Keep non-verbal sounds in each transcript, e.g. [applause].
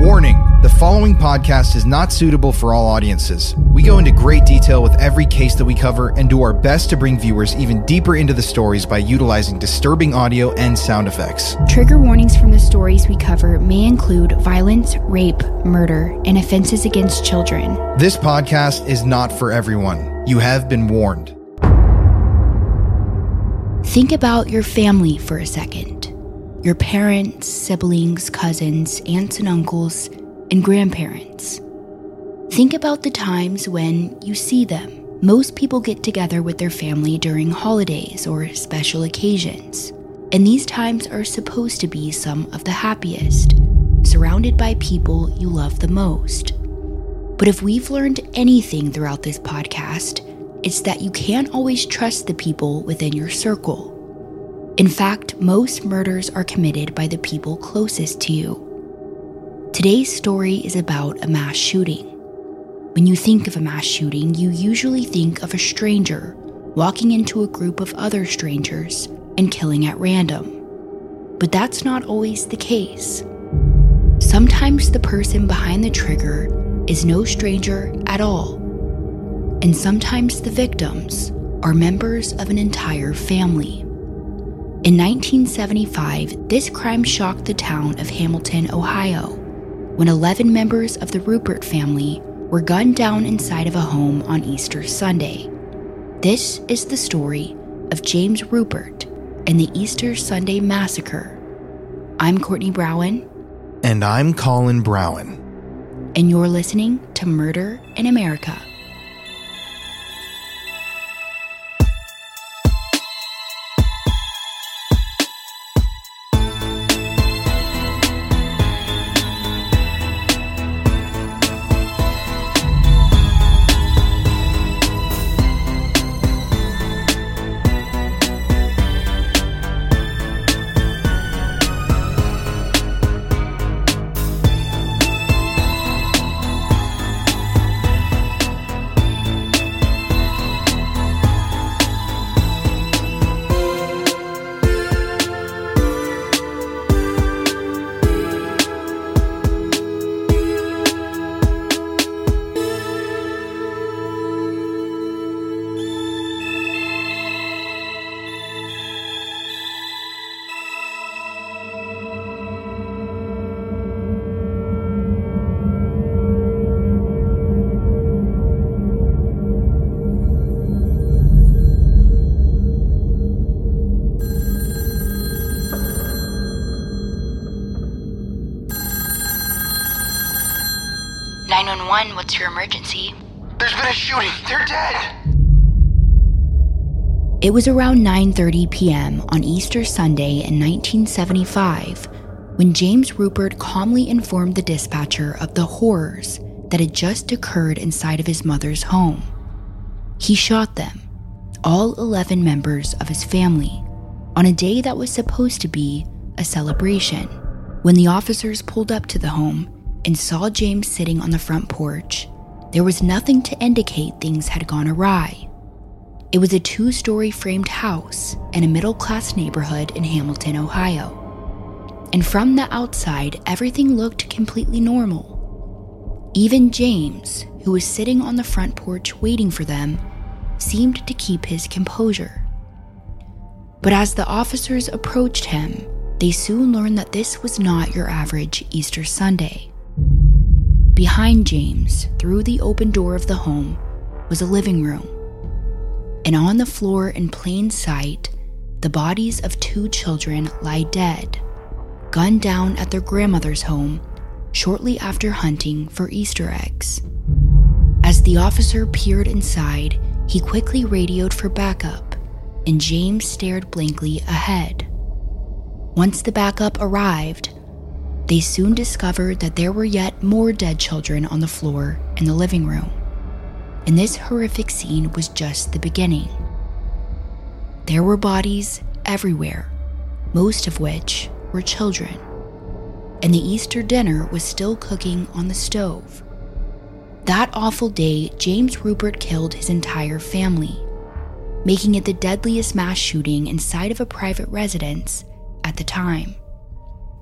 Warning the following podcast is not suitable for all audiences. We go into great detail with every case that we cover and do our best to bring viewers even deeper into the stories by utilizing disturbing audio and sound effects. Trigger warnings from the stories we cover may include violence, rape, murder, and offenses against children. This podcast is not for everyone. You have been warned. Think about your family for a second your parents, siblings, cousins, aunts and uncles, and grandparents. Think about the times when you see them. Most people get together with their family during holidays or special occasions, and these times are supposed to be some of the happiest, surrounded by people you love the most. But if we've learned anything throughout this podcast, it's that you can't always trust the people within your circle. In fact, most murders are committed by the people closest to you. Today's story is about a mass shooting. When you think of a mass shooting, you usually think of a stranger walking into a group of other strangers and killing at random. But that's not always the case. Sometimes the person behind the trigger is no stranger at all. And sometimes the victims are members of an entire family. In 1975, this crime shocked the town of Hamilton, Ohio, when 11 members of the Ruppert family were gunned down inside of a home on Easter Sunday. This is the story of James Ruppert and the Easter Sunday Massacre. I'm Courtney Browen. And I'm Colin Browen. And you're listening to Murder in America. What's your emergency? There's been a shooting. They're dead. It was around 9:30 p.m. on Easter Sunday in 1975 when James Ruppert calmly informed the dispatcher of the horrors that had just occurred inside of his mother's home. He shot them, all 11 members of his family, on a day that was supposed to be a celebration. When the officers pulled up to the home, and saw James sitting on the front porch, there was nothing to indicate things had gone awry. It was a two story framed house in a middle class neighborhood in Hamilton, Ohio. And from the outside, everything looked completely normal. Even James, who was sitting on the front porch waiting for them, seemed to keep his composure. But as the officers approached him, they soon learned that this was not your average Easter Sunday. Behind James, through the open door of the home, was a living room. And on the floor in plain sight, the bodies of two children lie dead, gunned down at their grandmother's home shortly after hunting for Easter eggs. As the officer peered inside, he quickly radioed for backup, and James stared blankly ahead. Once the backup arrived, they soon discovered that there were yet more dead children on the floor in the living room. And this horrific scene was just the beginning. There were bodies everywhere, most of which were children. And the Easter dinner was still cooking on the stove. That awful day, James Ruppert killed his entire family, making it the deadliest mass shooting inside of a private residence at the time.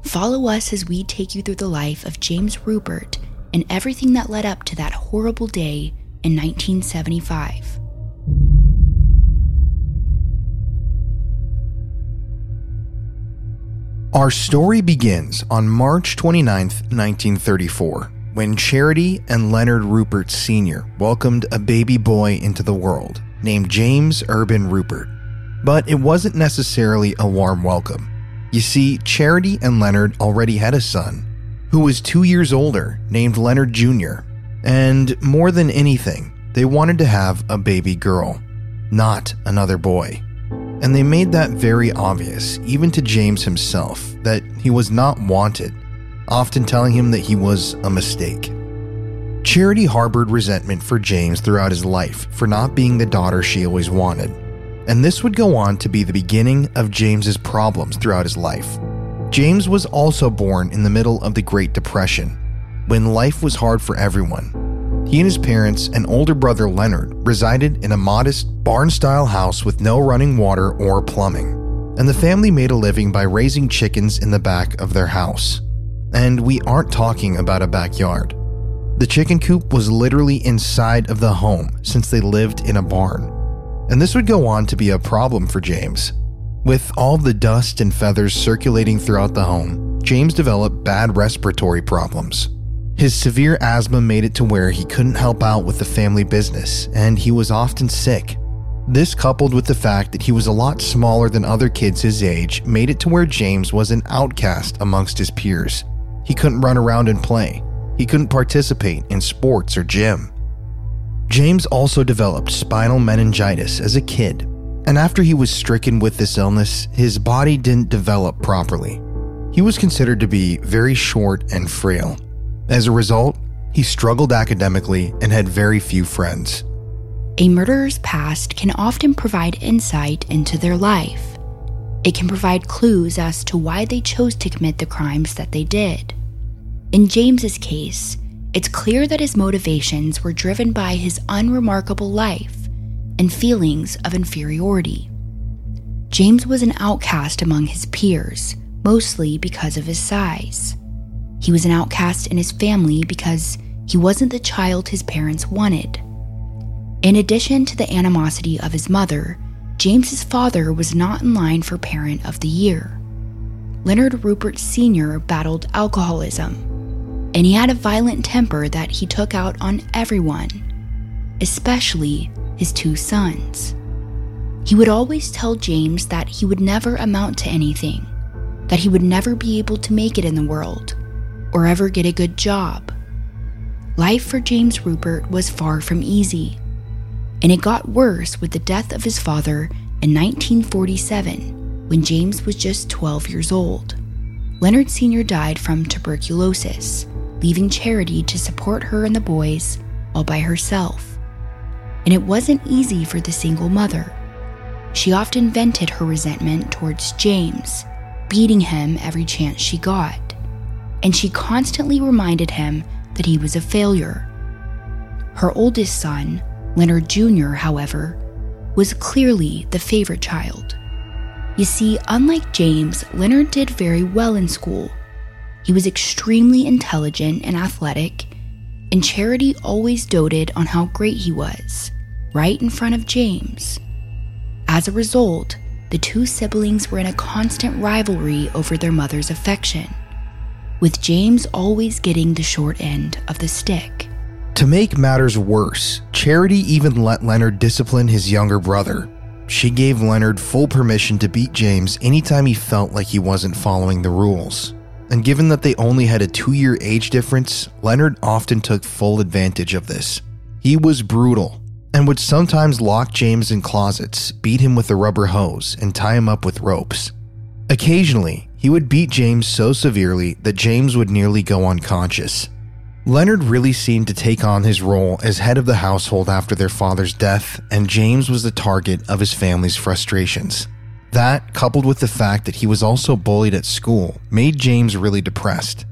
Follow us as we take you through the life of James Ruppert and everything that led up to that horrible day in 1975. Our story begins on March 29, 1934, when Charity and Leonard Ruppert Sr. welcomed a baby boy into the world named James Urban Ruppert. But it wasn't necessarily a warm welcome. You see, Charity and Leonard already had a son who was two years older, named Leonard Jr., and more than anything, they wanted to have a baby girl, not another boy. And they made that very obvious, even to James himself, that he was not wanted, often telling him that he was a mistake. Charity harbored resentment for James throughout his life for not being the daughter she always wanted. And this would go on to be the beginning of James's problems throughout his life. James was also born in the middle of the Great Depression, when life was hard for everyone he and his parents and older brother Leonard resided in a modest barn style house with no running water or plumbing, and the family made a living by raising chickens in the back of their house. And we aren't talking about a backyard. The chicken coop was literally inside of the home since they lived in a barn. And this would go on to be a problem for James. With all the dust and feathers circulating throughout the home, James developed bad respiratory problems. His severe asthma made it to where he couldn't help out with the family business, and he was often sick. This, coupled with the fact that he was a lot smaller than other kids his age, made it to where James was an outcast amongst his peers. He couldn't run around and play, he couldn't participate in sports or gym. James also developed spinal meningitis as a kid, and after he was stricken with this illness, his body didn't develop properly. He was considered to be very short and frail. As a result, he struggled academically and had very few friends. A murderer's past can often provide insight into their life. It can provide clues as to why they chose to commit the crimes that they did. In James's case, it's clear that his motivations were driven by his unremarkable life and feelings of inferiority. James was an outcast among his peers, mostly because of his size. He was an outcast in his family because he wasn't the child his parents wanted. In addition to the animosity of his mother, James's father was not in line for Parent of the Year. Leonard Ruppert Sr. battled alcoholism, and he had a violent temper that he took out on everyone, especially his two sons. He would always tell James that he would never amount to anything, that he would never be able to make it in the world, or ever get a good job. Life for James Ruppert was far from easy, and it got worse with the death of his father in 1947 when James was just 12 years old. Leonard Sr. died from tuberculosis, leaving Charity to support her and the boys all by herself. And it wasn't easy for the single mother. She often vented her resentment towards James, beating him every chance she got and she constantly reminded him that he was a failure. Her oldest son, Leonard Jr., however, was clearly the favorite child. You see, unlike James, Leonard did very well in school. He was extremely intelligent and athletic, and Charity always doted on how great he was, right in front of James. As a result, the two siblings were in a constant rivalry over their mother's affection with James always getting the short end of the stick. To make matters worse, Charity even let Leonard discipline his younger brother. She gave Leonard full permission to beat James anytime he felt like he wasn't following the rules. And given that they only had a two year age difference, Leonard often took full advantage of this. He was brutal and would sometimes lock James in closets, beat him with a rubber hose, and tie him up with ropes. Occasionally, he would beat James so severely that James would nearly go unconscious. Leonard really seemed to take on his role as head of the household after their father's death, and James was the target of his family's frustrations. That, coupled with the fact that he was also bullied at school, made James really depressed.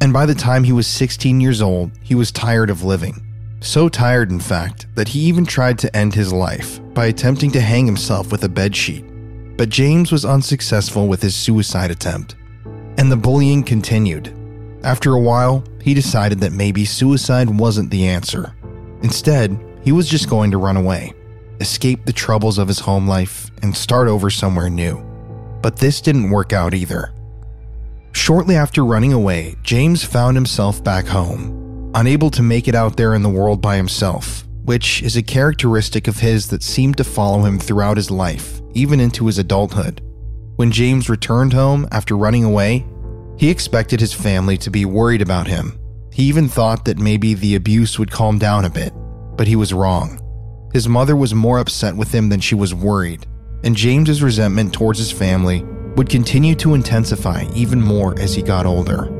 And by the time he was 16 years old, he was tired of living. So tired, in fact, that he even tried to end his life by attempting to hang himself with a bedsheet. But James was unsuccessful with his suicide attempt. And the bullying continued. After a while, he decided that maybe suicide wasn't the answer. Instead, he was just going to run away, escape the troubles of his home life, and start over somewhere new. But this didn't work out either. Shortly after running away, James found himself back home, unable to make it out there in the world by himself, which is a characteristic of his that seemed to follow him throughout his life, even into his adulthood. When James returned home after running away, he expected his family to be worried about him. He even thought that maybe the abuse would calm down a bit, but he was wrong. His mother was more upset with him than she was worried, and James's resentment towards his family would continue to intensify even more as he got older.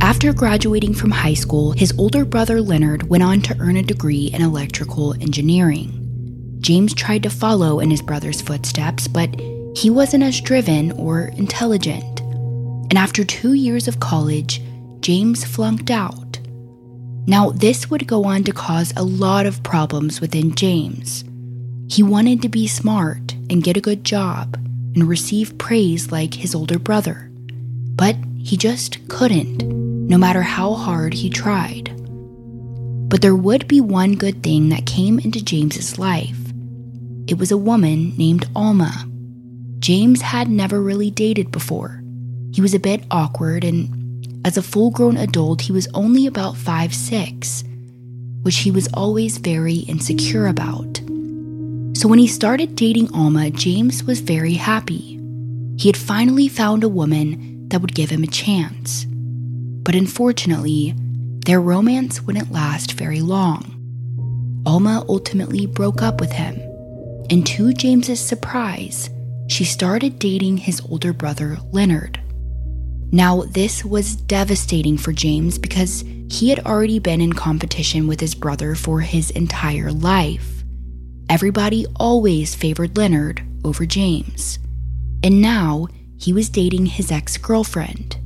After graduating from high school, his older brother Leonard went on to earn a degree in electrical engineering. James tried to follow in his brother's footsteps, but he wasn't as driven or intelligent. And after two years of college, James flunked out. Now, this would go on to cause a lot of problems within James. He wanted to be smart and get a good job and receive praise like his older brother. But he just couldn't, no matter how hard he tried. But there would be one good thing that came into James's life. It was a woman named Alma. James had never really dated before. He was a bit awkward and as a full grown adult, he was only about five six, which he was always very insecure about. So when he started dating Alma, James was very happy. He had finally found a woman that would give him a chance. But unfortunately, their romance wouldn't last very long. Alma ultimately broke up with him, and to James's surprise, she started dating his older brother, Leonard. Now, this was devastating for James because he had already been in competition with his brother for his entire life. Everybody always favored Leonard over James. And now he was dating his ex girlfriend.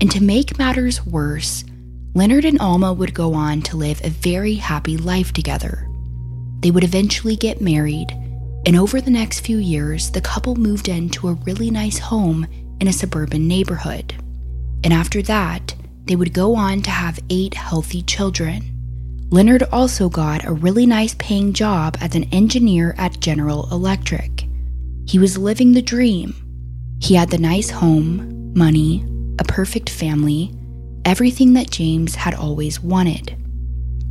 And to make matters worse, Leonard and Alma would go on to live a very happy life together. They would eventually get married, and over the next few years, the couple moved into a really nice home in a suburban neighborhood. And after that, they would go on to have eight healthy children. Leonard also got a really nice paying job as an engineer at General Electric. He was living the dream. He had the nice home, money, a perfect family, everything that James had always wanted.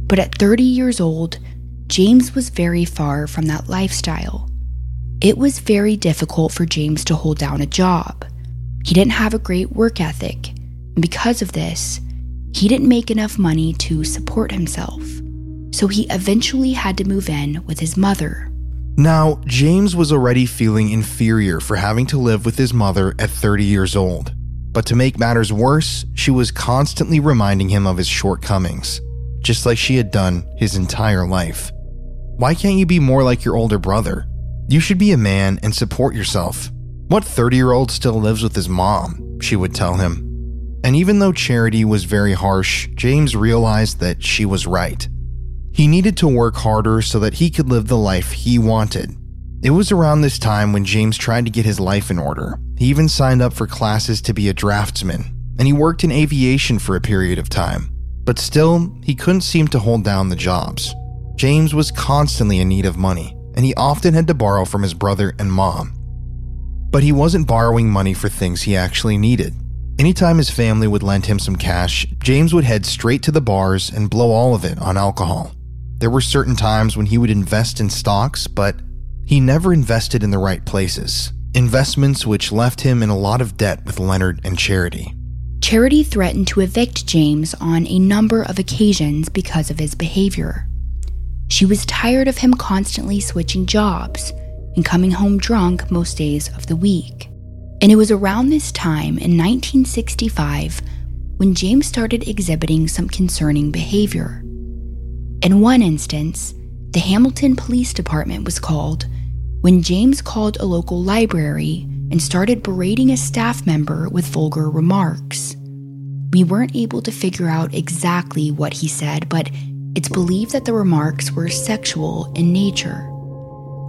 But at 30 years old, James was very far from that lifestyle. It was very difficult for James to hold down a job. He didn't have a great work ethic, and because of this, he didn't make enough money to support himself. So he eventually had to move in with his mother. Now, James was already feeling inferior for having to live with his mother at 30 years old. But to make matters worse, she was constantly reminding him of his shortcomings, just like she had done his entire life. Why can't you be more like your older brother? You should be a man and support yourself. What 30 year old still lives with his mom? She would tell him. And even though Charity was very harsh, James realized that she was right. He needed to work harder so that he could live the life he wanted. It was around this time when James tried to get his life in order. He even signed up for classes to be a draftsman, and he worked in aviation for a period of time. But still, he couldn't seem to hold down the jobs. James was constantly in need of money, and he often had to borrow from his brother and mom. But he wasn't borrowing money for things he actually needed. Anytime his family would lend him some cash, James would head straight to the bars and blow all of it on alcohol. There were certain times when he would invest in stocks, but he never invested in the right places. Investments which left him in a lot of debt with Leonard and Charity. Charity threatened to evict James on a number of occasions because of his behavior. She was tired of him constantly switching jobs and coming home drunk most days of the week. And it was around this time in 1965 when James started exhibiting some concerning behavior. In one instance, the Hamilton Police Department was called when James called a local library and started berating a staff member with vulgar remarks. We weren't able to figure out exactly what he said, but it's believed that the remarks were sexual in nature.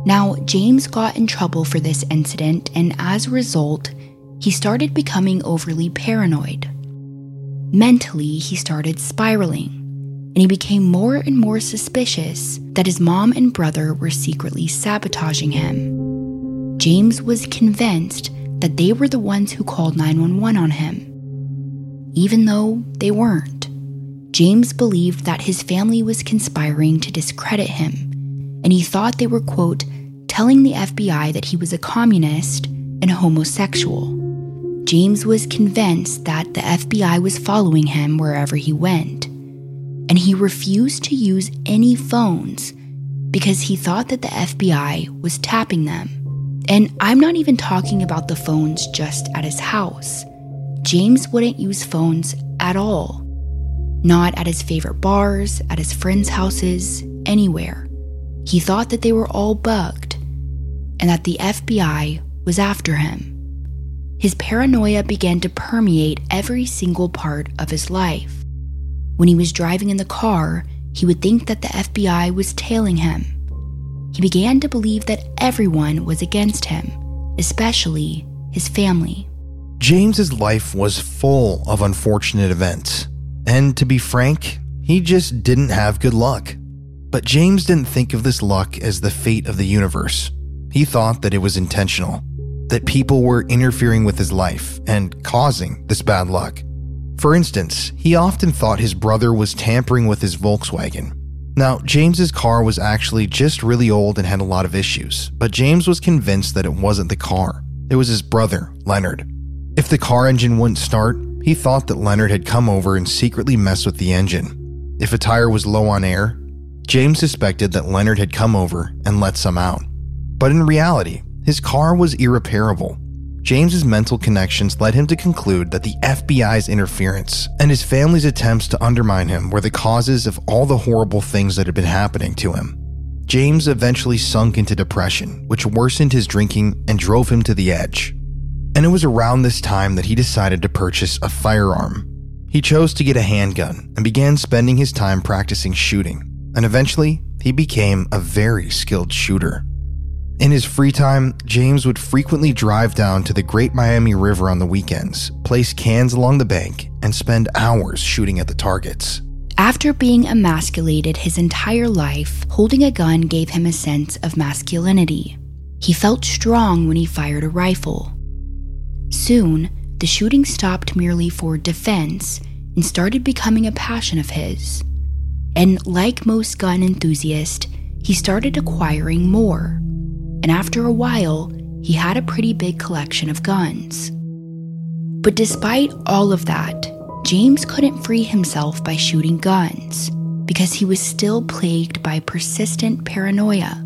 Now, James got in trouble for this incident, and as a result, he started becoming overly paranoid. Mentally, he started spiraling, and he became more and more suspicious that his mom and brother were secretly sabotaging him. James was convinced that they were the ones who called 911 on him, even though they weren't. James believed that his family was conspiring to discredit him, and he thought they were, quote, telling the FBI that he was a communist and homosexual. James was convinced that the FBI was following him wherever he went, and he refused to use any phones because he thought that the FBI was tapping them. And I'm not even talking about the phones just at his house. James wouldn't use phones at all. Not at his favorite bars, at his friends' houses, anywhere. He thought that they were all bugged and that the FBI was after him his paranoia began to permeate every single part of his life. When he was driving in the car, he would think that the FBI was tailing him. He began to believe that everyone was against him, especially his family. James's life was full of unfortunate events, and to be frank, he just didn't have good luck. But James didn't think of this luck as the fate of the universe. He thought that it was intentional that people were interfering with his life and causing this bad luck. For instance, he often thought his brother was tampering with his Volkswagen. Now, James's car was actually just really old and had a lot of issues, but James was convinced that it wasn't the car. It was his brother, Leonard. If the car engine wouldn't start, he thought that Leonard had come over and secretly messed with the engine. If a tire was low on air, James suspected that Leonard had come over and let some out. But in reality, his car was irreparable. James's mental connections led him to conclude that the FBI's interference and his family's attempts to undermine him were the causes of all the horrible things that had been happening to him. James eventually sunk into depression, which worsened his drinking and drove him to the edge. And it was around this time that he decided to purchase a firearm. He chose to get a handgun and began spending his time practicing shooting, and eventually, he became a very skilled shooter. In his free time, James would frequently drive down to the Great Miami River on the weekends, place cans along the bank, and spend hours shooting at the targets. After being emasculated his entire life, holding a gun gave him a sense of masculinity. He felt strong when he fired a rifle. Soon, the shooting stopped merely for defense and started becoming a passion of his. And like most gun enthusiasts, he started acquiring more and after a while, he had a pretty big collection of guns. But despite all of that, James couldn't free himself by shooting guns because he was still plagued by persistent paranoia.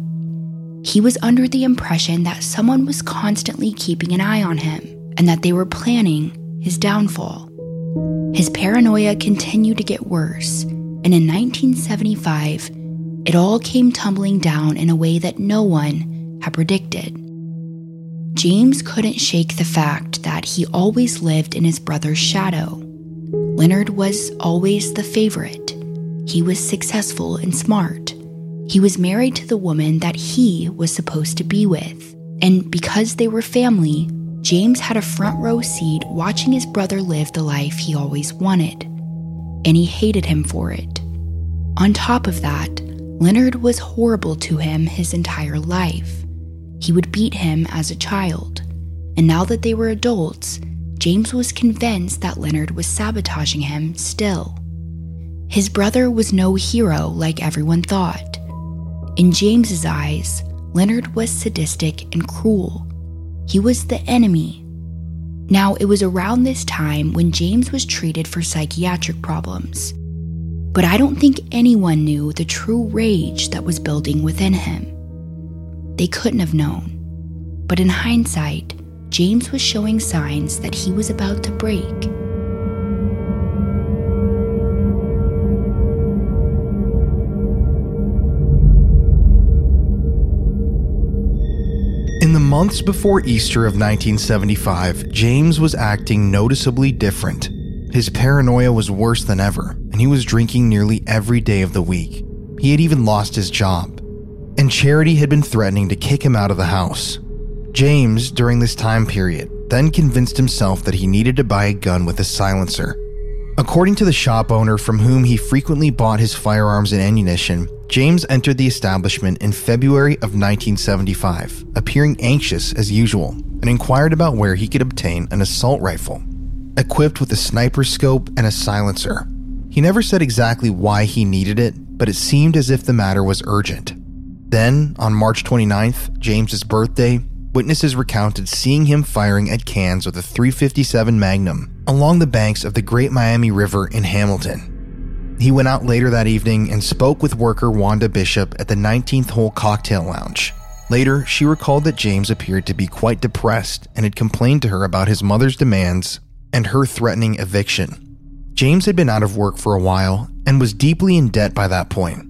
He was under the impression that someone was constantly keeping an eye on him and that they were planning his downfall. His paranoia continued to get worse, and in 1975, it all came tumbling down in a way that no one had predicted. James couldn't shake the fact that he always lived in his brother's shadow. Leonard was always the favorite. He was successful and smart. He was married to the woman that he was supposed to be with. And because they were family, James had a front row seat watching his brother live the life he always wanted. And he hated him for it. On top of that, Leonard was horrible to him his entire life. He would beat him as a child. And now that they were adults, James was convinced that Leonard was sabotaging him still. His brother was no hero like everyone thought. In James's eyes, Leonard was sadistic and cruel. He was the enemy. Now, it was around this time when James was treated for psychiatric problems. But I don't think anyone knew the true rage that was building within him. They couldn't have known. But in hindsight, James was showing signs that he was about to break. In the months before Easter of 1975, James was acting noticeably different. His paranoia was worse than ever, and he was drinking nearly every day of the week. He had even lost his job, and Charity had been threatening to kick him out of the house. James, during this time period, then convinced himself that he needed to buy a gun with a silencer. According to the shop owner from whom he frequently bought his firearms and ammunition, James entered the establishment in February of 1975, appearing anxious as usual, and inquired about where he could obtain an assault rifle. Equipped with a sniper scope and a silencer. He never said exactly why he needed it, but it seemed as if the matter was urgent. Then, on March 29th, James's birthday, witnesses recounted seeing him firing at cans with a 357 Magnum along the banks of the Great Miami River in Hamilton. He went out later that evening and spoke with worker Wanda Bishop at the 19th Hole Cocktail Lounge. Later, she recalled that James appeared to be quite depressed and had complained to her about his mother's demands and her threatening eviction. James had been out of work for a while and was deeply in debt by that point.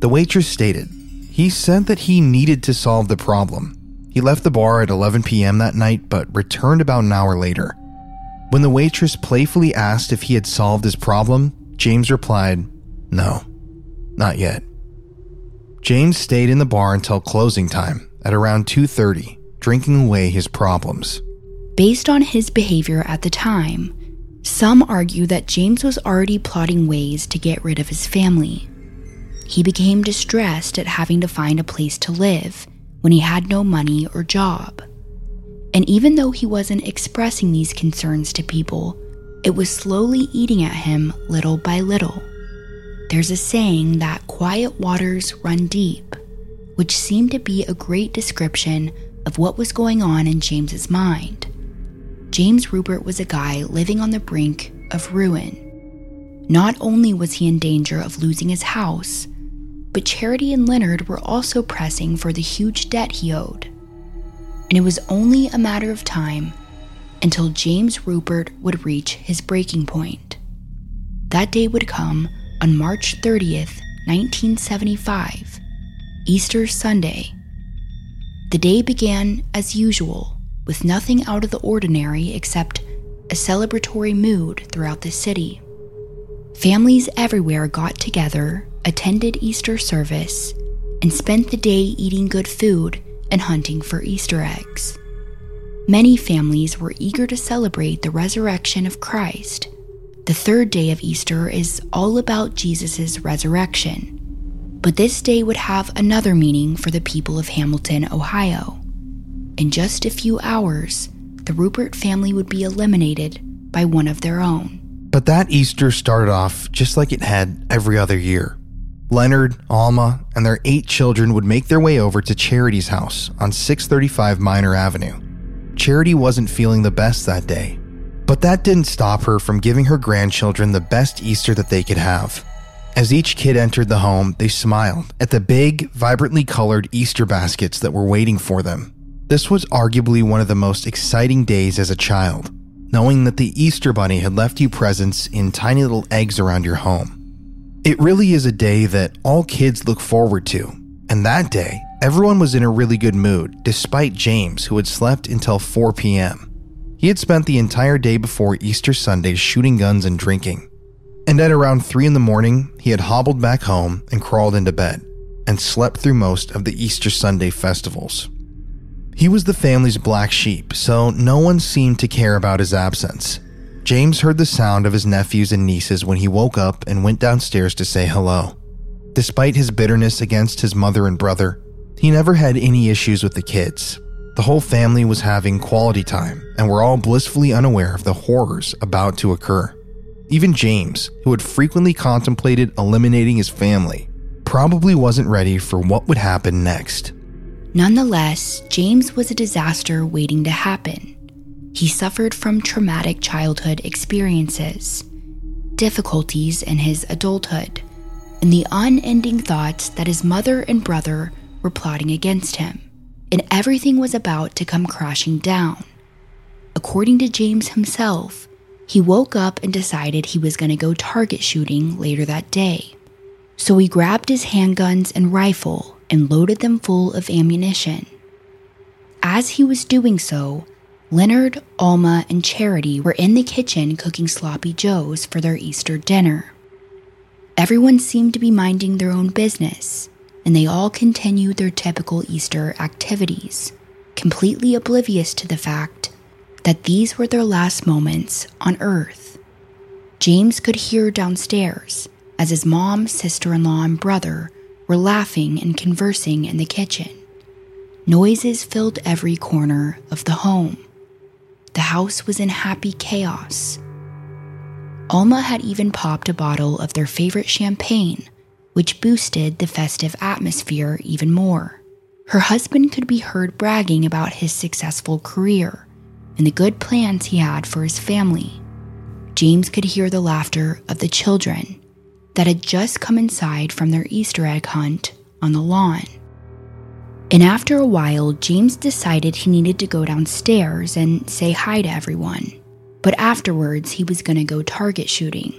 The waitress stated, he said that he needed to solve the problem he left the bar at 11 p.m. that night but returned about an hour later. When the waitress playfully asked if he had solved his problem, James replied, No, not yet. James stayed in the bar until closing time at around 2:30, drinking away his problems. Based on his behavior at the time, some argue that James was already plotting ways to get rid of his family. He became distressed at having to find a place to live when he had no money or job. And even though he wasn't expressing these concerns to people, it was slowly eating at him little by little. There's a saying that quiet waters run deep, which seemed to be a great description of what was going on in James's mind. James Ruppert was a guy living on the brink of ruin. Not only was he in danger of losing his house, but Charity and Leonard were also pressing for the huge debt he owed. And it was only a matter of time until James Ruppert would reach his breaking point. That day would come on March 30th, 1975, Easter Sunday. The day began as usual, with nothing out of the ordinary except a celebratory mood throughout the city. Families everywhere got together attended Easter service, and spent the day eating good food and hunting for Easter eggs. Many families were eager to celebrate the resurrection of Christ. The third day of Easter is all about Jesus' resurrection. But this day would have another meaning for the people of Hamilton, Ohio. In just a few hours, the Ruppert family would be eliminated by one of their own. But that Easter started off just like it had every other year. Leonard, Alma, and their eight children would make their way over to Charity's house on 635 Minor Avenue. Charity wasn't feeling the best that day, but that didn't stop her from giving her grandchildren the best Easter that they could have. As each kid entered the home, they smiled at the big, vibrantly colored Easter baskets that were waiting for them. This was arguably one of the most exciting days as a child, knowing that the Easter Bunny had left you presents in tiny little eggs around your home. It really is a day that all kids look forward to, and that day, everyone was in a really good mood, despite James, who had slept until 4 p.m. He had spent the entire day before Easter Sunday shooting guns and drinking. And at around 3 in the morning, he had hobbled back home and crawled into bed, and slept through most of the Easter Sunday festivals. He was the family's black sheep, so no one seemed to care about his absence. James heard the sound of his nephews and nieces when he woke up and went downstairs to say hello. Despite his bitterness against his mother and brother, he never had any issues with the kids. The whole family was having quality time and were all blissfully unaware of the horrors about to occur. Even James, who had frequently contemplated eliminating his family, probably wasn't ready for what would happen next. Nonetheless, James was a disaster waiting to happen. He suffered from traumatic childhood experiences. difficulties in his adulthood, and the unending thoughts that his mother and brother were plotting against him, and everything was about to come crashing down. According to James himself, he woke up and decided he was going to go target shooting later that day. So he grabbed his handguns and rifle and loaded them full of ammunition. As he was doing so, Leonard, Alma, and Charity were in the kitchen cooking sloppy joes for their Easter dinner. Everyone seemed to be minding their own business, and they all continued their typical Easter activities, completely oblivious to the fact that these were their last moments on Earth. James could hear downstairs as his mom, sister in law, and brother were laughing and conversing in the kitchen. Noises filled every corner of the home. The house was in happy chaos. Alma had even popped a bottle of their favorite champagne, which boosted the festive atmosphere even more. Her husband could be heard bragging about his successful career and the good plans he had for his family. James could hear the laughter of the children that had just come inside from their Easter egg hunt on the lawn. And after a while, James decided he needed to go downstairs and say hi to everyone. But afterwards, he was going to go target shooting.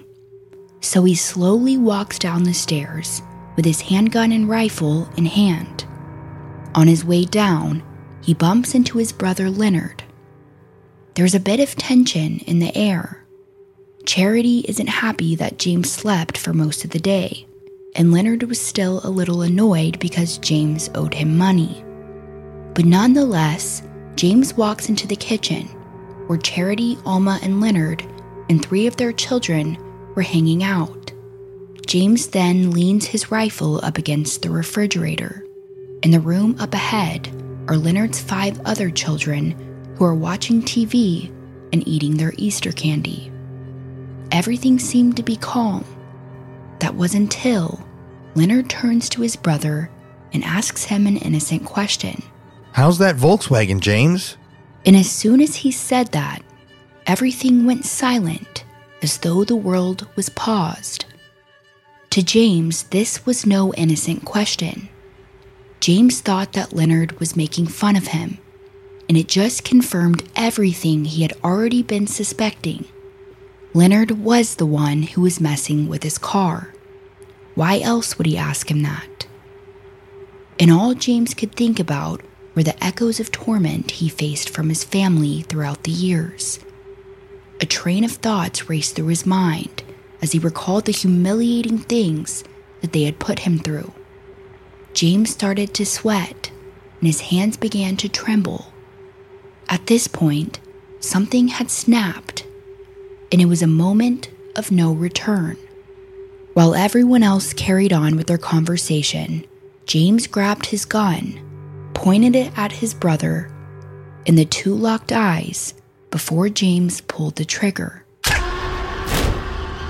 So he slowly walks down the stairs with his handgun and rifle in hand. On his way down, he bumps into his brother Leonard. There's a bit of tension in the air Charity isn't happy that James slept for most of the day, and Leonard was still a little annoyed because James owed him money. But nonetheless, James walks into the kitchen where Charity, Alma, and Leonard and three of their children were hanging out. James then leans his rifle up against the refrigerator. In the room up ahead are Leonard's five other children who are watching TV and eating their Easter candy everything seemed to be calm. That was until Leonard turns to his brother and asks him an innocent question. How's that Volkswagen, James? And as soon as he said that, everything went silent as though the world was paused. To James, this was no innocent question. James thought that Leonard was making fun of him, and it just confirmed everything he had already been suspecting. Leonard was the one who was messing with his car. Why else would he ask him that? And all James could think about were the echoes of torment he faced from his family throughout the years. A train of thoughts raced through his mind as he recalled the humiliating things that they had put him through. James started to sweat and his hands began to tremble. At this point, something had snapped and it was a moment of no return. While everyone else carried on with their conversation, James grabbed his gun, pointed it at his brother, and the two locked eyes before James pulled the trigger.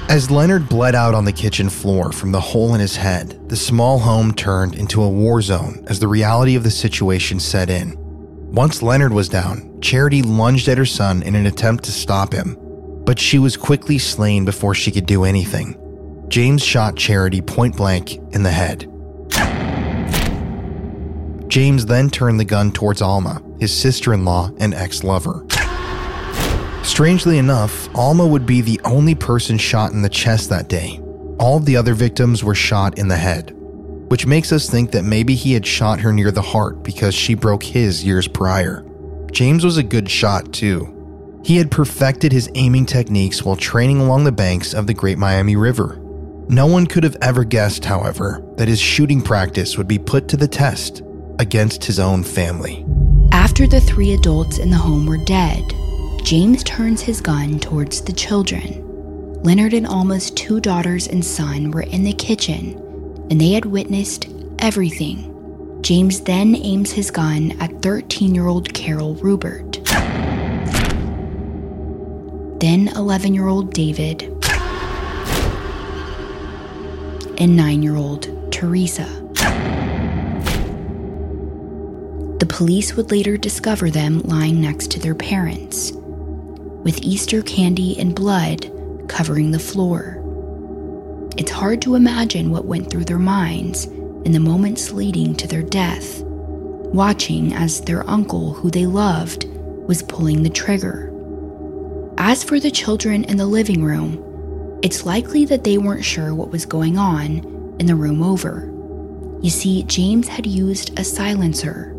As Leonard bled out on the kitchen floor from the hole in his head, the small home turned into a war zone as the reality of the situation set in. Once Leonard was down, Charity lunged at her son in an attempt to stop him, but she was quickly slain before she could do anything. James shot Charity point blank in the head. James then turned the gun towards Alma, his sister in law and ex lover. Strangely enough, Alma would be the only person shot in the chest that day. All the other victims were shot in the head, which makes us think that maybe he had shot her near the heart because she broke his years prior. James was a good shot, too, he had perfected his aiming techniques while training along the banks of the Great Miami River. No one could have ever guessed, however, that his shooting practice would be put to the test against his own family. After the three adults in the home were dead, James turns his gun towards the children. Leonard and Alma's two daughters and son were in the kitchen, and they had witnessed everything. James then aims his gun at 13 year old Carol Ruppert then 11 year old David, and 9 year old Teresa. The police would later discover them lying next to their parents, with Easter candy and blood covering the floor. It's hard to imagine what went through their minds in the moments leading to their death, watching as their uncle, who they loved, was pulling the trigger. As for the children in the living room, it's likely that they weren't sure what was going on in the room over. You see, James had used a silencer,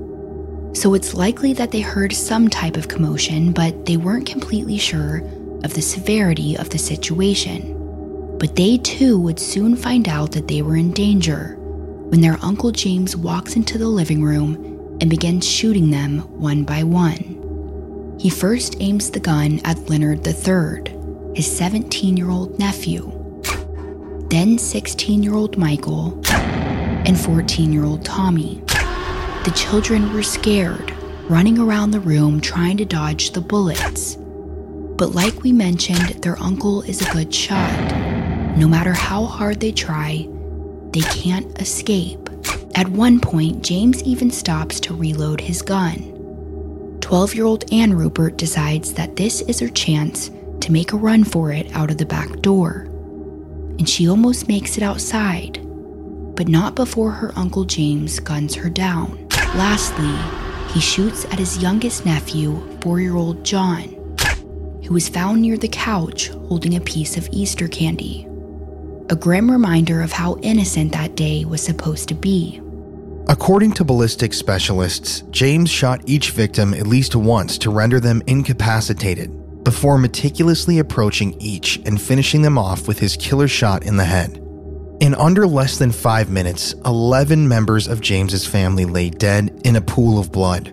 so it's likely that they heard some type of commotion, but they weren't completely sure of the severity of the situation. But they too would soon find out that they were in danger when their Uncle James walks into the living room and begins shooting them one by one. He first aims the gun at Leonard III, his 17 year old nephew, then 16 year old Michael, and 14 year old Tommy. The children were scared, running around the room trying to dodge the bullets. But like we mentioned, their uncle is a good shot. No matter how hard they try, they can't escape. At one point, James even stops to reload his gun. 12 year old Ann Ruppert decides that this is her chance to make a run for it out of the back door. And she almost makes it outside, but not before her Uncle James guns her down. Lastly, he shoots at his youngest nephew, four year old John, who was found near the couch holding a piece of Easter candy. A grim reminder of how innocent that day was supposed to be. According to ballistic specialists, James shot each victim at least once to render them incapacitated before meticulously approaching each and finishing them off with his killer shot in the head. In under less than five minutes, 11 members of James's family lay dead in a pool of blood.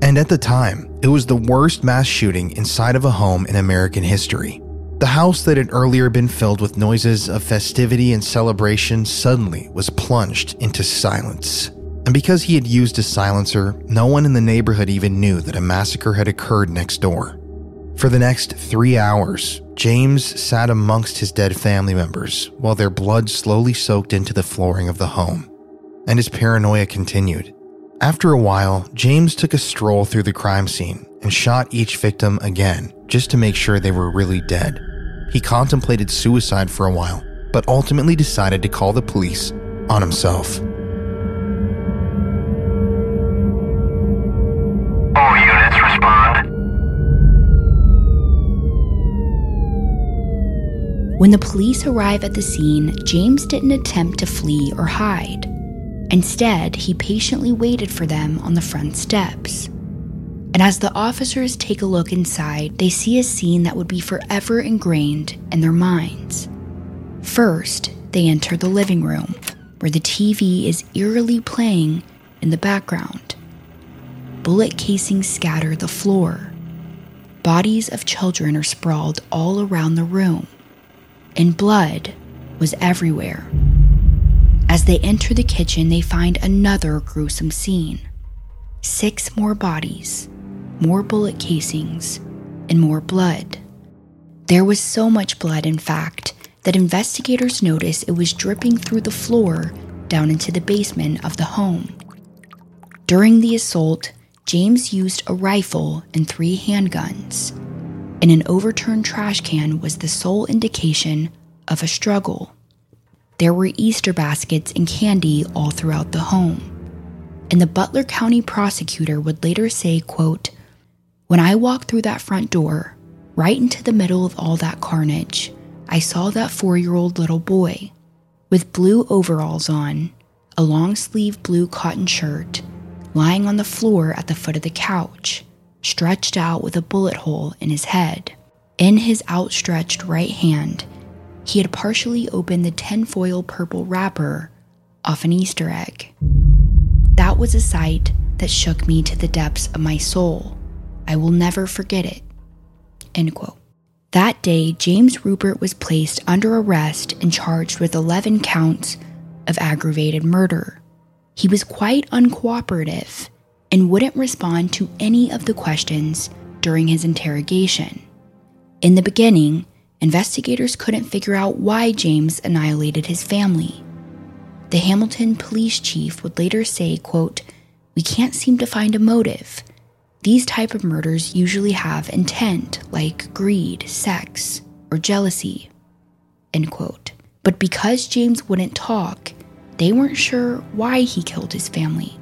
And at the time, it was the worst mass shooting inside of a home in American history. The house that had earlier been filled with noises of festivity and celebration suddenly was plunged into silence. And because he had used a silencer, no one in the neighborhood even knew that a massacre had occurred next door. For the next three hours, James sat amongst his dead family members while their blood slowly soaked into the flooring of the home, and his paranoia continued. After a while, James took a stroll through the crime scene and shot each victim again just to make sure they were really dead. He contemplated suicide for a while, but ultimately decided to call the police on himself. When the police arrive at the scene, James didn't attempt to flee or hide. Instead, he patiently waited for them on the front steps. And as the officers take a look inside, they see a scene that would be forever ingrained in their minds. First, they enter the living room, where the TV is eerily playing in the background. Bullet casings scatter the floor. Bodies of children are sprawled all around the room, and blood was everywhere. As they enter the kitchen, they find another gruesome scene six more bodies, more bullet casings, and more blood. There was so much blood, in fact, that investigators noticed it was dripping through the floor down into the basement of the home. During the assault, James used a rifle and three handguns, and an overturned trash can was the sole indication of a struggle. There were Easter baskets and candy all throughout the home. And the Butler County prosecutor would later say, quote, When I walked through that front door, right into the middle of all that carnage, I saw that four year old little boy with blue overalls on, a long sleeved blue cotton shirt, lying on the floor at the foot of the couch, stretched out with a bullet hole in his head. In his outstretched right hand, he had partially opened the tinfoil purple wrapper off an Easter egg. That was a sight that shook me to the depths of my soul. I will never forget it. End quote. That day, James Ruppert was placed under arrest and charged with 11 counts of aggravated murder. He was quite uncooperative and wouldn't respond to any of the questions during his interrogation. In the beginning, investigators couldn't figure out why James annihilated his family. The Hamilton police chief would later say, quote, "We can't seem to find a motive. These type of murders usually have intent like greed, sex, or jealousy." end quote. But because James wouldn't talk, they weren't sure why he killed his family.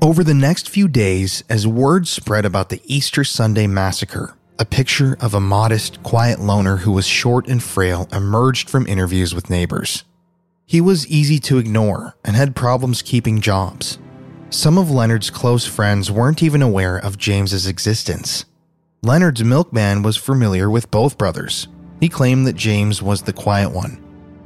Over the next few days, as word spread about the Easter Sunday massacre, a picture of a modest, quiet loner who was short and frail emerged from interviews with neighbors. He was easy to ignore and had problems keeping jobs. Some of Leonard's close friends weren't even aware of James's existence. Leonard's milkman was familiar with both brothers. He claimed that James was the quiet one.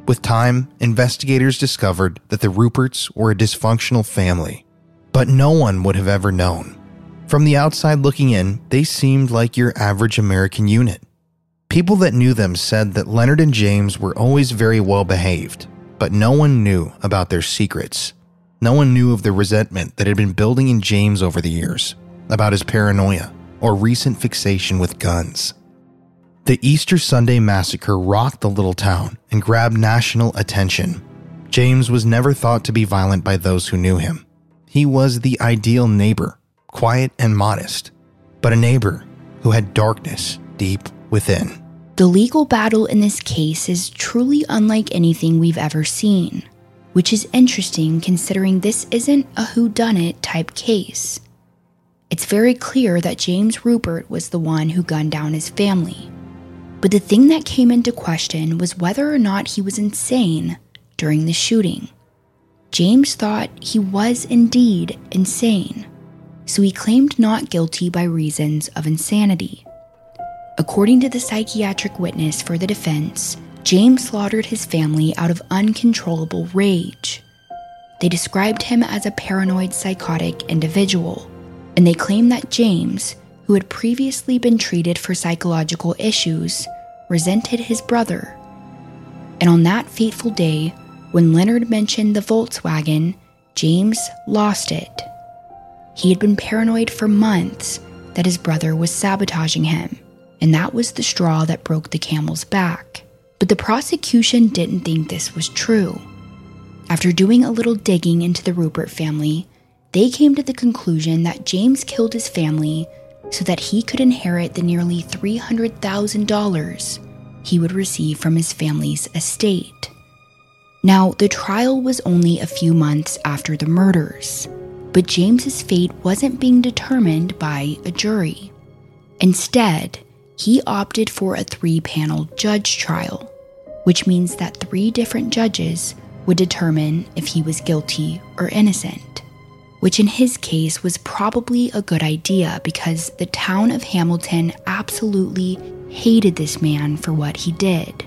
With time, investigators discovered that the Rupperts were a dysfunctional family but no one would have ever known. From the outside looking in, they seemed like your average American unit. People that knew them said that Leonard and James were always very well behaved, but no one knew about their secrets. No one knew of the resentment that had been building in James over the years, about his paranoia or recent fixation with guns. The Easter Sunday massacre rocked the little town and grabbed national attention. James was never thought to be violent by those who knew him. He was the ideal neighbor, quiet and modest, but a neighbor who had darkness deep within. The legal battle in this case is truly unlike anything we've ever seen, which is interesting considering this isn't a whodunit type case. It's very clear that James Ruppert was the one who gunned down his family. But the thing that came into question was whether or not he was insane during the shooting. James thought he was indeed insane, so he claimed not guilty by reasons of insanity. According to the psychiatric witness for the defense, James slaughtered his family out of uncontrollable rage. They described him as a paranoid psychotic individual, and they claimed that James, who had previously been treated for psychological issues, resented his brother. And on that fateful day, when Leonard mentioned the Volkswagen, James lost it. He had been paranoid for months that his brother was sabotaging him, and that was the straw that broke the camel's back. But the prosecution didn't think this was true. After doing a little digging into the Ruppert family, they came to the conclusion that James killed his family so that he could inherit the nearly $300,000 he would receive from his family's estate. Now, the trial was only a few months after the murders, but James's fate wasn't being determined by a jury. Instead, he opted for a three panel judge trial, which means that three different judges would determine if he was guilty or innocent, which in his case was probably a good idea because the town of Hamilton absolutely hated this man for what he did.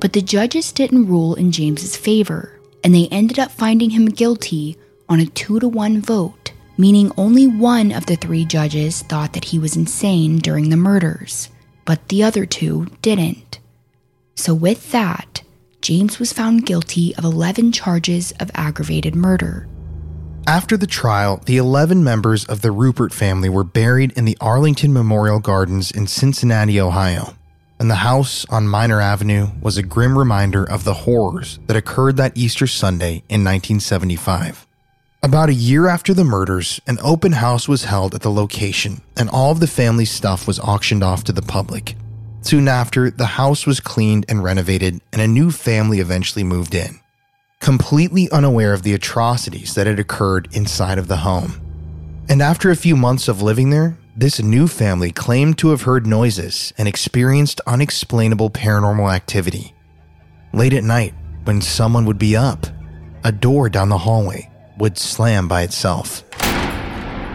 But the judges didn't rule in James's favor, and they ended up finding him guilty on a 2 to 1 vote, meaning only one of the three judges thought that he was insane during the murders, but the other two didn't. So, with that, James was found guilty of 11 charges of aggravated murder. After the trial, the 11 members of the Ruppert family were buried in the Arlington Memorial Gardens in Cincinnati, Ohio and the house on Minor Avenue was a grim reminder of the horrors that occurred that Easter Sunday in 1975. About a year after the murders, an open house was held at the location, and all of the family's stuff was auctioned off to the public. Soon after, the house was cleaned and renovated, and a new family eventually moved in, completely unaware of the atrocities that had occurred inside of the home. And after a few months of living there, this new family claimed to have heard noises and experienced unexplainable paranormal activity. Late at night, when someone would be up, a door down the hallway would slam by itself.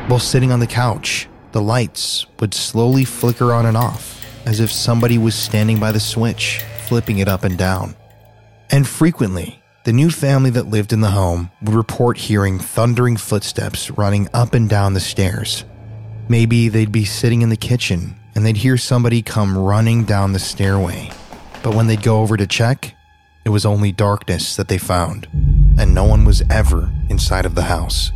While sitting on the couch, the lights would slowly flicker on and off, as if somebody was standing by the switch, flipping it up and down. And frequently, the new family that lived in the home would report hearing thundering footsteps running up and down the stairs Maybe they'd be sitting in the kitchen and they'd hear somebody come running down the stairway. But when they'd go over to check, it was only darkness that they found, and no one was ever inside of the house.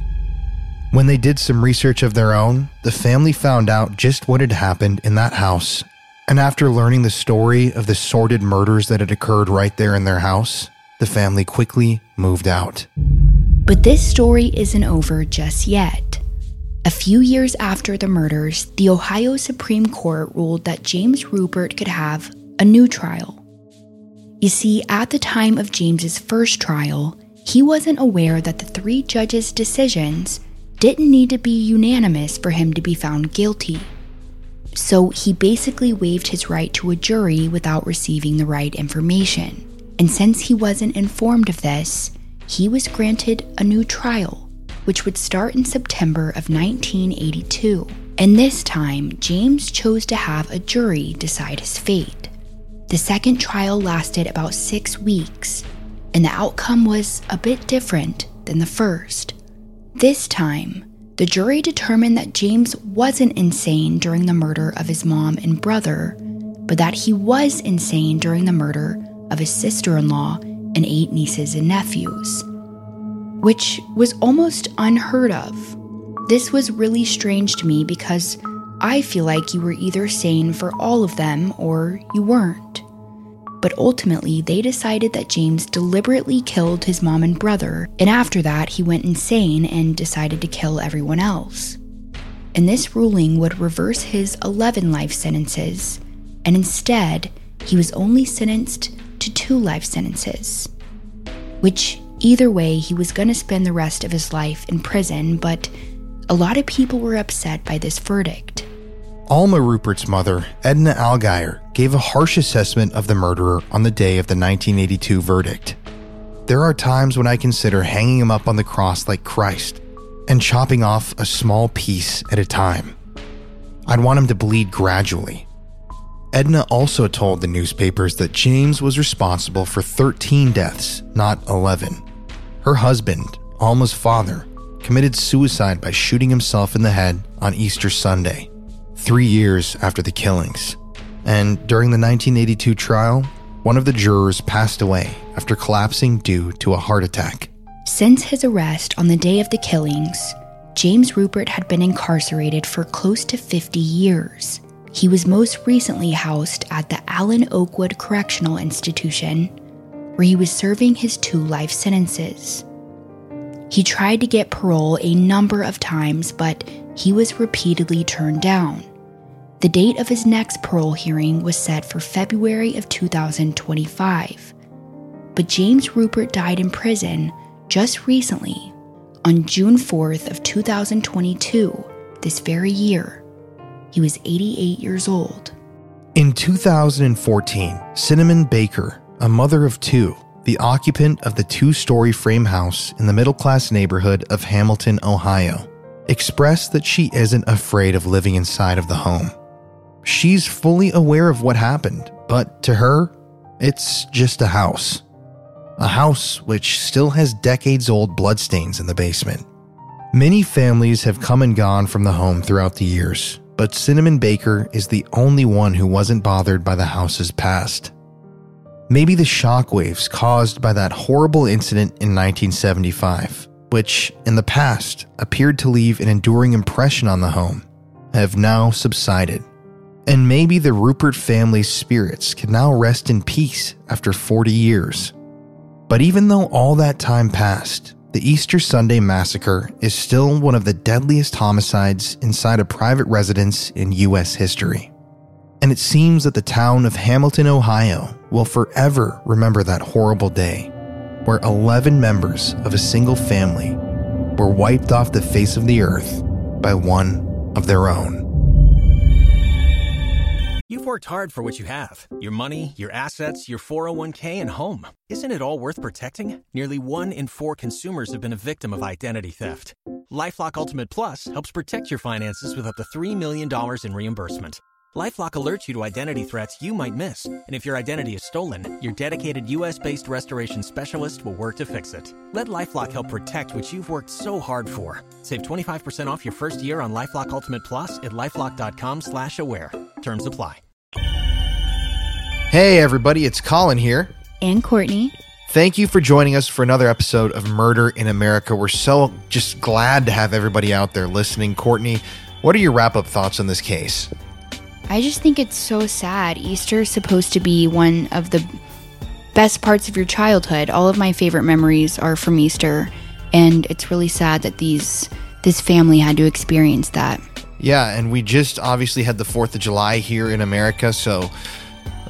When they did some research of their own, the family found out just what had happened in that house. And after learning the story of the sordid murders that had occurred right there in their house, the family quickly moved out. But this story isn't over just yet. A few years after the murders, the Ohio Supreme Court ruled that James Ruppert could have a new trial. You see, at the time of James's first trial, he wasn't aware that the three judges' decisions didn't need to be unanimous for him to be found guilty. So he basically waived his right to a jury without receiving the right information. And since he wasn't informed of this, he was granted a new trial, which would start in September of 1982. And this time, James chose to have a jury decide his fate. The second trial lasted about six weeks, and the outcome was a bit different than the first. This time, the jury determined that James wasn't insane during the murder of his mom and brother, but that he was insane during the murder of his sister in law and eight nieces and nephews, which was almost unheard of. This was really strange to me because I feel like you were either sane for all of them or you weren't. But ultimately, they decided that James deliberately killed his mom and brother, and after that, he went insane and decided to kill everyone else. And this ruling would reverse his 11 life sentences, and instead, he was only sentenced to two life sentences. Which, either way, he was going to spend the rest of his life in prison, but a lot of people were upset by this verdict. Alma Ruppert's mother, Edna Allgaier, gave a harsh assessment of the murderer on the day of the 1982 verdict. There are times when I consider hanging him up on the cross like Christ and chopping off a small piece at a time. I'd want him to bleed gradually, Edna also told the newspapers that James was responsible for 13 deaths, not 11. Her husband, Alma's father, committed suicide by shooting himself in the head on Easter Sunday, three years after the killings. And during the 1982 trial, one of the jurors passed away after collapsing due to a heart attack. Since his arrest on the day of the killings, James Ruppert had been incarcerated for close to 50 years. He was most recently housed at the Allen Oakwood Correctional Institution, where he was serving his two life sentences. He tried to get parole a number of times, but he was repeatedly turned down. The date of his next parole hearing was set for February of 2025. But James Ruppert died in prison just recently on June 4th of 2022, this very year. He was 88 years old. In 2014, Cinnamon Baker, a mother of two, the occupant of the two story frame house in the middle class neighborhood of Hamilton, Ohio, expressed that she isn't afraid of living inside of the home. She's fully aware of what happened, but to her, it's just a house. A house which still has decades old bloodstains in the basement. Many families have come and gone from the home throughout the years, but Cinnamon Baker is the only one who wasn't bothered by the house's past. Maybe the shockwaves caused by that horrible incident in 1975, which in the past appeared to leave an enduring impression on the home, have now subsided. And maybe the Ruppert family's spirits can now rest in peace after 40 years. But even though all that time passed, the Easter Sunday massacre is still one of the deadliest homicides inside a private residence in U.S. history. And it seems that the town of Hamilton, Ohio will forever remember that horrible day where 11 members of a single family were wiped off the face of the earth by one of their own. You've worked hard for what you have your money, your assets, your 401k, and home. Isn't it all worth protecting? Nearly one in four consumers have been a victim of identity theft. Lifelock Ultimate Plus helps protect your finances with up to $3 million in reimbursement. Lifelock alerts you to identity threats you might miss. And if your identity is stolen, your dedicated US based restoration specialist will work to fix it. Let Lifelock help protect what you've worked so hard for. Save 25% off your first year on Lifelock Ultimate Plus at lifelock.com slash aware. Terms apply. Hey, everybody, it's Colin here. And Courtney. Thank you for joining us for another episode of Murder in America. We're so just glad to have everybody out there listening. Courtney, what are your wrap up thoughts on this case? I just think it's so sad. Easter is supposed to be one of the best parts of your childhood. All of my favorite memories are from Easter, and it's really sad that these this family had to experience that. Yeah, and we just obviously had the 4th of July here in America, so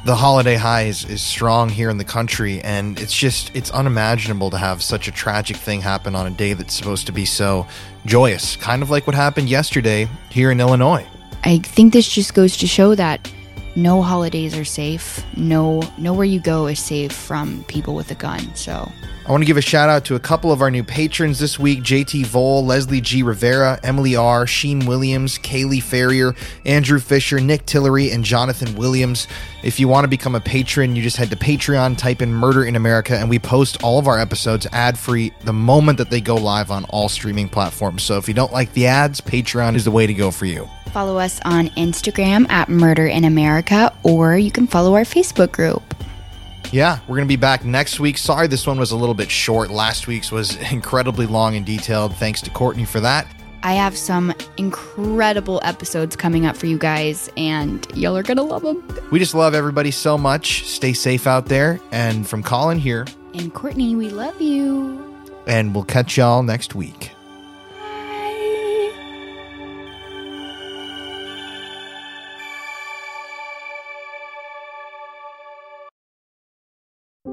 the holiday high is, is strong here in the country and it's just it's unimaginable to have such a tragic thing happen on a day that's supposed to be so joyous kind of like what happened yesterday here in illinois I think this just goes to show that no holidays are safe. No nowhere you go is safe from people with a gun. So I want to give a shout out to a couple of our new patrons this week JT Vole, Leslie G. Rivera, Emily R., Sheen Williams, Kaylee Ferrier, Andrew Fisher, Nick Tillery, and Jonathan Williams. If you want to become a patron, you just head to Patreon, type in Murder in America, and we post all of our episodes ad free the moment that they go live on all streaming platforms. So if you don't like the ads, Patreon is the way to go for you. Follow us on Instagram at Murder in America, or you can follow our Facebook group. Yeah, we're going to be back next week. Sorry, this one was a little bit short. Last week's was [laughs] incredibly long and detailed. Thanks to Courtney for that. I have some incredible episodes coming up for you guys, and y'all are gonna love them. We just love everybody so much. Stay safe out there. And from Colin here, And Courtney, we love you. and we'll catch y'all next week.